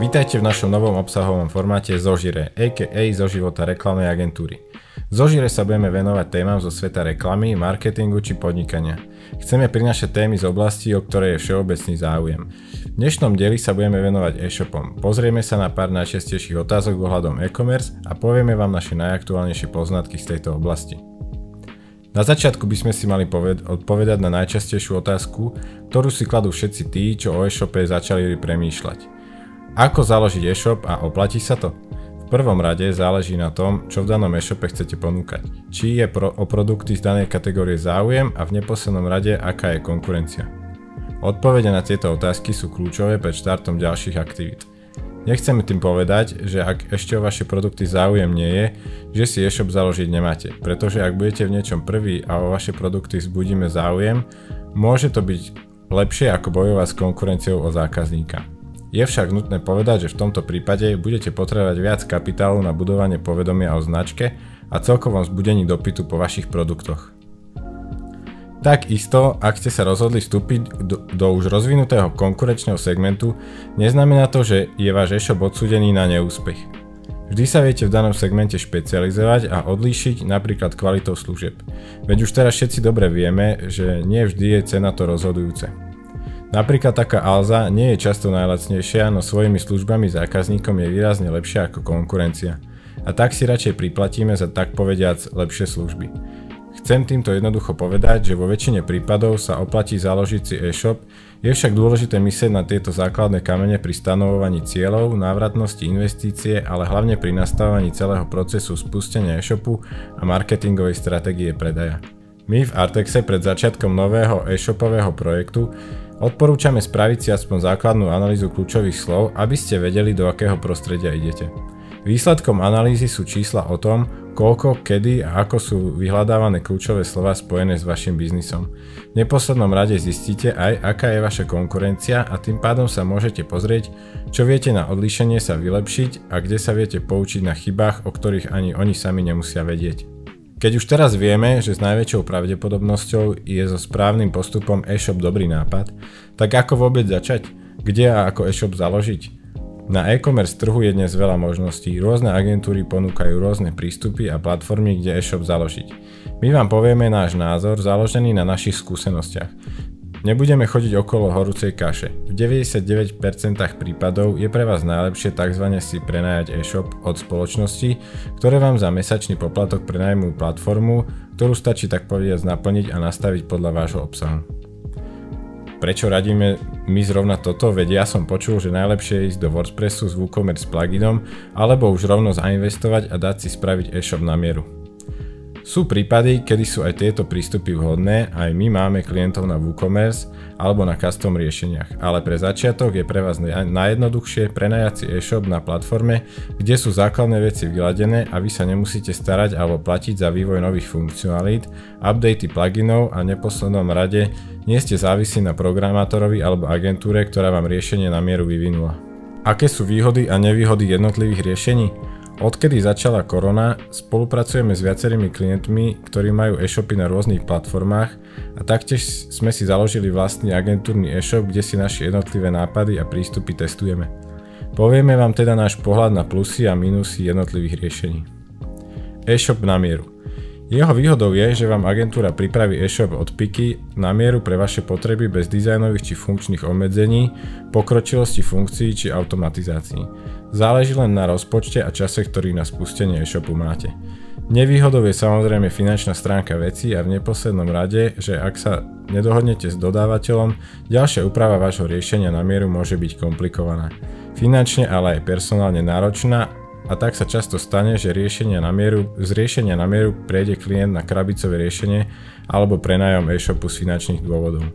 Vítajte v našom novom obsahovom formáte Zožire, a.k.a. zo života reklamnej agentúry. V Zožire sa budeme venovať témam zo sveta reklamy, marketingu či podnikania. Chceme prinašať témy z oblasti, o ktorej je všeobecný záujem. V dnešnom dieli sa budeme venovať e-shopom. Pozrieme sa na pár najčastejších otázok ohľadom e-commerce a povieme vám naše najaktuálnejšie poznatky z tejto oblasti. Na začiatku by sme si mali poved- odpovedať na najčastejšiu otázku, ktorú si kladú všetci tí, čo o e-shope začali premýšľať. Ako založiť e-shop a oplatí sa to? V prvom rade záleží na tom, čo v danom e-shope chcete ponúkať. Či je pro, o produkty z danej kategórie záujem a v neposlednom rade aká je konkurencia. Odpovede na tieto otázky sú kľúčové pred štartom ďalších aktivít. Nechceme tým povedať, že ak ešte o vaše produkty záujem nie je, že si e-shop založiť nemáte, pretože ak budete v niečom prvý a o vaše produkty vzbudíme záujem, môže to byť lepšie ako bojovať s konkurenciou o zákazníka. Je však nutné povedať, že v tomto prípade budete potrebovať viac kapitálu na budovanie povedomia o značke a celkovom zbudení dopytu po vašich produktoch. Takisto, ak ste sa rozhodli vstúpiť do, do už rozvinutého konkurenčného segmentu, neznamená to, že je váš e-shop odsúdený na neúspech. Vždy sa viete v danom segmente špecializovať a odlíšiť napríklad kvalitou služieb. Veď už teraz všetci dobre vieme, že nie vždy je cena to rozhodujúce. Napríklad taká Alza nie je často najlacnejšia, no svojimi službami zákazníkom je výrazne lepšia ako konkurencia. A tak si radšej priplatíme za tak povediac lepšie služby. Chcem týmto jednoducho povedať, že vo väčšine prípadov sa oplatí založiť si e-shop, je však dôležité myslieť na tieto základné kamene pri stanovovaní cieľov, návratnosti investície, ale hlavne pri nastavovaní celého procesu spustenia e-shopu a marketingovej stratégie predaja. My v Artexe pred začiatkom nového e-shopového projektu Odporúčame spraviť si aspoň základnú analýzu kľúčových slov, aby ste vedeli, do akého prostredia idete. Výsledkom analýzy sú čísla o tom, koľko, kedy a ako sú vyhľadávané kľúčové slova spojené s vašim biznisom. V neposlednom rade zistíte aj, aká je vaša konkurencia a tým pádom sa môžete pozrieť, čo viete na odlíšenie sa vylepšiť a kde sa viete poučiť na chybách, o ktorých ani oni sami nemusia vedieť. Keď už teraz vieme, že s najväčšou pravdepodobnosťou je so správnym postupom e-shop dobrý nápad, tak ako vôbec začať? Kde a ako e-shop založiť? Na e-commerce trhu je dnes veľa možností, rôzne agentúry ponúkajú rôzne prístupy a platformy, kde e-shop založiť. My vám povieme náš názor založený na našich skúsenostiach. Nebudeme chodiť okolo horúcej kaše. V 99% prípadov je pre vás najlepšie tzv. si prenajať e-shop od spoločnosti, ktoré vám za mesačný poplatok prenajmú platformu, ktorú stačí tak povedať naplniť a nastaviť podľa vášho obsahu. Prečo radíme my zrovna toto? Veď ja som počul, že najlepšie je ísť do WordPressu s WooCommerce pluginom alebo už rovno zainvestovať a dať si spraviť e-shop na mieru. Sú prípady, kedy sú aj tieto prístupy vhodné, aj my máme klientov na WooCommerce alebo na custom riešeniach, ale pre začiatok je pre vás najjednoduchšie prenajať si e-shop na platforme, kde sú základné veci vyladené a vy sa nemusíte starať alebo platiť za vývoj nových funkcionalít, updaty pluginov a neposlednom rade nie ste závisí na programátorovi alebo agentúre, ktorá vám riešenie na mieru vyvinula. Aké sú výhody a nevýhody jednotlivých riešení? Odkedy začala korona, spolupracujeme s viacerými klientmi, ktorí majú e-shopy na rôznych platformách a taktiež sme si založili vlastný agentúrny e-shop, kde si naše jednotlivé nápady a prístupy testujeme. Povieme vám teda náš pohľad na plusy a minusy jednotlivých riešení. E-shop na mieru. Jeho výhodou je, že vám agentúra pripraví e-shop od piky na mieru pre vaše potreby bez dizajnových či funkčných obmedzení, pokročilosti funkcií či automatizácií. Záleží len na rozpočte a čase, ktorý na spustenie e-shopu máte. Nevýhodou je samozrejme finančná stránka veci a v neposlednom rade, že ak sa nedohodnete s dodávateľom, ďalšia úprava vášho riešenia na mieru môže byť komplikovaná. Finančne, ale aj personálne náročná a tak sa často stane, že riešenia na mieru, z riešenia na mieru prejde klient na krabicové riešenie alebo prenajom e-shopu z finančných dôvodov.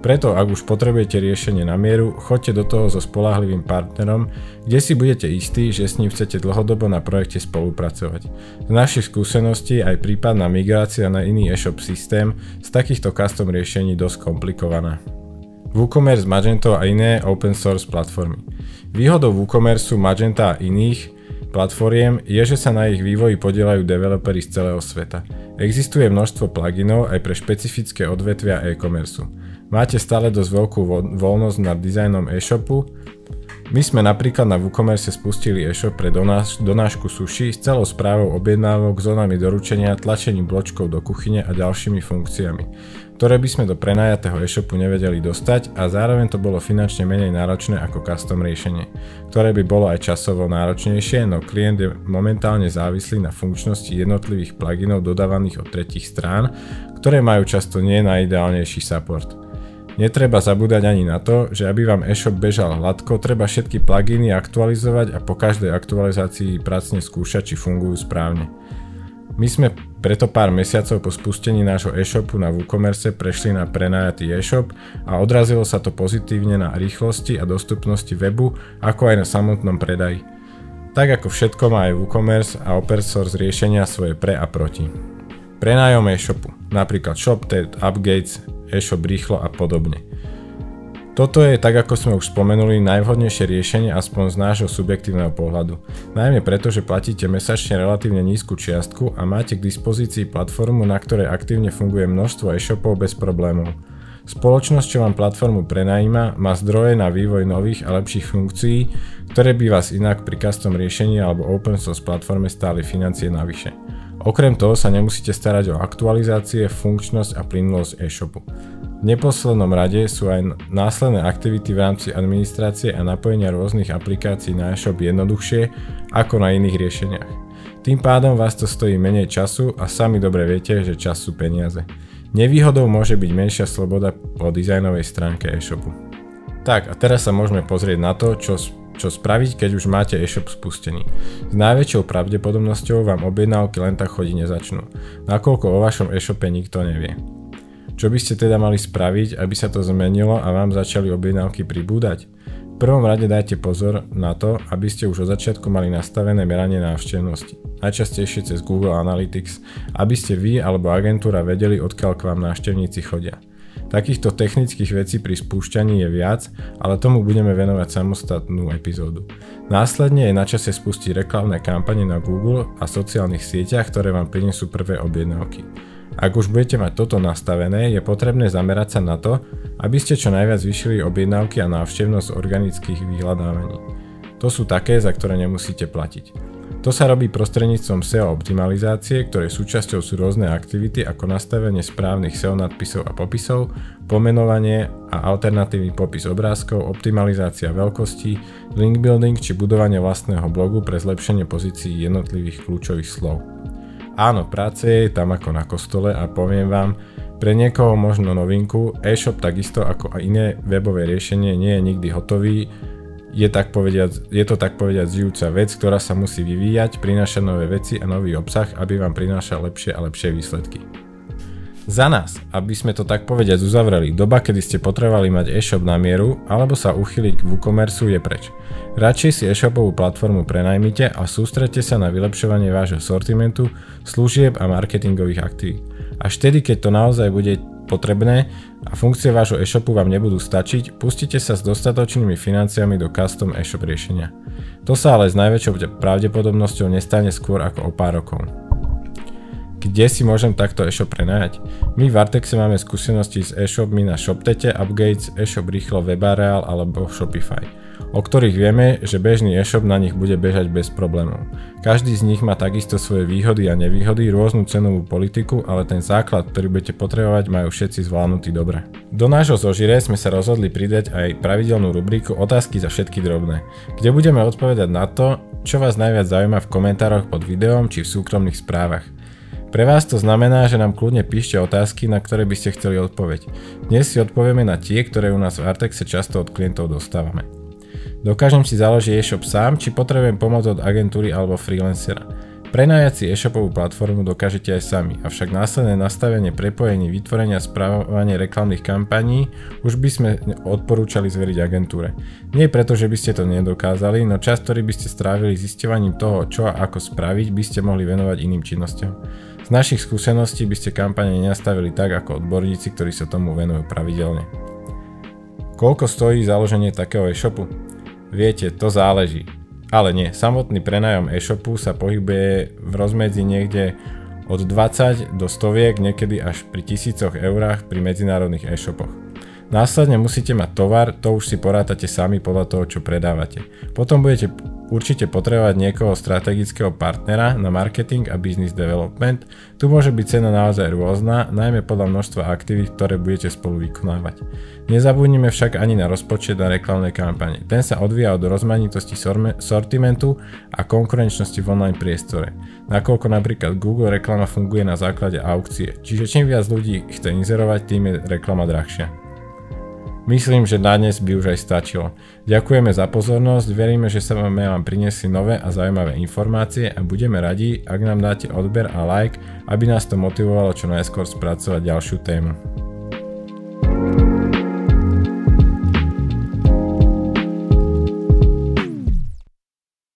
Preto ak už potrebujete riešenie na mieru, choďte do toho so spolahlivým partnerom, kde si budete istí, že s ním chcete dlhodobo na projekte spolupracovať. Z našich skúseností aj prípadná migrácia na iný e-shop systém z takýchto custom riešení dosť komplikovaná. WooCommerce, Magento a iné open source platformy. Výhodou WooCommerce Magenta a iných platformiem je, že sa na ich vývoji podielajú developeri z celého sveta. Existuje množstvo pluginov aj pre špecifické odvetvia e-commerce. Máte stále dosť veľkú voľnosť nad dizajnom e-shopu, My sme napríklad na WooCommerce spustili e-shop pre donáš, donášku suši s celou správou objednávok, zónami doručenia, tlačením bločkov do kuchyne a ďalšími funkciami, ktoré by sme do prenajatého e-shopu nevedeli dostať a zároveň to bolo finančne menej náročné ako custom riešenie, ktoré by bolo aj časovo náročnejšie, no klient je momentálne závislý na funkčnosti jednotlivých pluginov dodávaných od tretich strán, ktoré majú často nie najideálnejší support. Netreba zabúdať ani na to, že aby vám e-shop bežal hladko, treba všetky pluginy aktualizovať a po každej aktualizácii pracne skúšať, či fungujú správne. My sme preto pár mesiacov po spustení nášho e-shopu na WooCommerce prešli na prenajatý e-shop a odrazilo sa to pozitívne na rýchlosti a dostupnosti webu, ako aj na samotnom predaji. Tak ako všetko má aj WooCommerce a open source riešenia svoje pre a proti. Prenájom e-shopu, napríklad ShopTed, Upgates, e-shop rýchlo a podobne. Toto je, tak ako sme už spomenuli, najvhodnejšie riešenie aspoň z nášho subjektívneho pohľadu. Najmä preto, že platíte mesačne relatívne nízku čiastku a máte k dispozícii platformu, na ktorej aktívne funguje množstvo e-shopov bez problémov. Spoločnosť, čo vám platformu prenajíma, má zdroje na vývoj nových a lepších funkcií, ktoré by vás inak pri custom riešení alebo open source platforme stáli financie navyše. Okrem toho sa nemusíte starať o aktualizácie, funkčnosť a plynulosť e-shopu. V neposlednom rade sú aj následné aktivity v rámci administrácie a napojenia rôznych aplikácií na e-shop jednoduchšie ako na iných riešeniach. Tým pádom vás to stojí menej času a sami dobre viete, že čas sú peniaze. Nevýhodou môže byť menšia sloboda po dizajnovej stránke e-shopu. Tak a teraz sa môžeme pozrieť na to, čo čo spraviť, keď už máte e-shop spustený. S najväčšou pravdepodobnosťou vám objednávky len tak chodiť nezačnú, nakoľko o vašom e-shope nikto nevie. Čo by ste teda mali spraviť, aby sa to zmenilo a vám začali objednávky pribúdať? V prvom rade dajte pozor na to, aby ste už od začiatku mali nastavené meranie návštevnosti, najčastejšie cez Google Analytics, aby ste vy alebo agentúra vedeli, odkiaľ k vám návštevníci chodia. Takýchto technických vecí pri spúšťaní je viac, ale tomu budeme venovať samostatnú epizódu. Následne je na čase spustiť reklamné kampane na Google a sociálnych sieťach, ktoré vám prinesú prvé objednávky. Ak už budete mať toto nastavené, je potrebné zamerať sa na to, aby ste čo najviac zvýšili objednávky a návštevnosť organických vyhľadávaní. To sú také, za ktoré nemusíte platiť. To sa robí prostredníctvom SEO optimalizácie, ktorej súčasťou sú rôzne aktivity ako nastavenie správnych SEO nadpisov a popisov, pomenovanie a alternatívny popis obrázkov, optimalizácia veľkosti, link building či budovanie vlastného blogu pre zlepšenie pozícií jednotlivých kľúčových slov. Áno, práce je tam ako na kostole a poviem vám, pre niekoho možno novinku, e-shop takisto ako iné webové riešenie nie je nikdy hotový, je, tak povediať, je to tak povediať žijúca vec, ktorá sa musí vyvíjať, prinášať nové veci a nový obsah, aby vám prinášal lepšie a lepšie výsledky. Za nás, aby sme to tak povediať uzavreli, doba, kedy ste potrebovali mať e-shop na mieru alebo sa uchyliť k WooCommerce je preč. Radšej si e-shopovú platformu prenajmite a sústrete sa na vylepšovanie vášho sortimentu, služieb a marketingových aktivít. Až vtedy, keď to naozaj bude potrebné a funkcie vášho e-shopu vám nebudú stačiť, pustite sa s dostatočnými financiami do custom e-shop riešenia. To sa ale s najväčšou pravdepodobnosťou nestane skôr ako o pár rokov. Kde si môžem takto e-shop prenajať? My v Artexe máme skúsenosti s e-shopmi na ShopTete, Upgates, e-shop Rýchlo, Webareal alebo Shopify o ktorých vieme, že bežný e-shop na nich bude bežať bez problémov. Každý z nich má takisto svoje výhody a nevýhody, rôznu cenovú politiku, ale ten základ, ktorý budete potrebovať, majú všetci zvládnutý dobre. Do nášho zožire sme sa rozhodli pridať aj pravidelnú rubriku otázky za všetky drobné, kde budeme odpovedať na to, čo vás najviac zaujíma v komentároch pod videom či v súkromných správach. Pre vás to znamená, že nám kľudne píšte otázky, na ktoré by ste chceli odpoveď. Dnes si odpovieme na tie, ktoré u nás v Artexe často od klientov dostávame. Dokážem si založiť e-shop sám, či potrebujem pomoc od agentúry alebo freelancera. Prenajať si e-shopovú platformu dokážete aj sami, avšak následné nastavenie prepojení, vytvorenia a správovanie reklamných kampaní už by sme odporúčali zveriť agentúre. Nie preto, že by ste to nedokázali, no čas, ktorý by ste strávili zisťovaním toho, čo a ako spraviť, by ste mohli venovať iným činnostiam. Z našich skúseností by ste kampane nenastavili tak ako odborníci, ktorí sa tomu venujú pravidelne. Koľko stojí založenie takého e-shopu? Viete, to záleží. Ale nie, samotný prenajom e-shopu sa pohybuje v rozmedzi niekde od 20 do stoviek, niekedy až pri tisícoch eurách pri medzinárodných e-shopoch. Následne musíte mať tovar, to už si porátate sami podľa toho, čo predávate. Potom budete určite potrebovať niekoho strategického partnera na marketing a business development. Tu môže byť cena naozaj rôzna, najmä podľa množstva aktivít, ktoré budete spolu vykonávať. Nezabudnime však ani na rozpočet na reklamnej kampane. Ten sa odvíja od rozmanitosti sortimentu a konkurenčnosti v online priestore. Nakoľko napríklad Google reklama funguje na základe aukcie, čiže čím viac ľudí chce inzerovať, tým je reklama drahšia. Myslím, že na dnes by už aj stačilo. Ďakujeme za pozornosť, veríme, že sa vám vám priniesli nové a zaujímavé informácie a budeme radi, ak nám dáte odber a like, aby nás to motivovalo čo najskôr spracovať ďalšiu tému.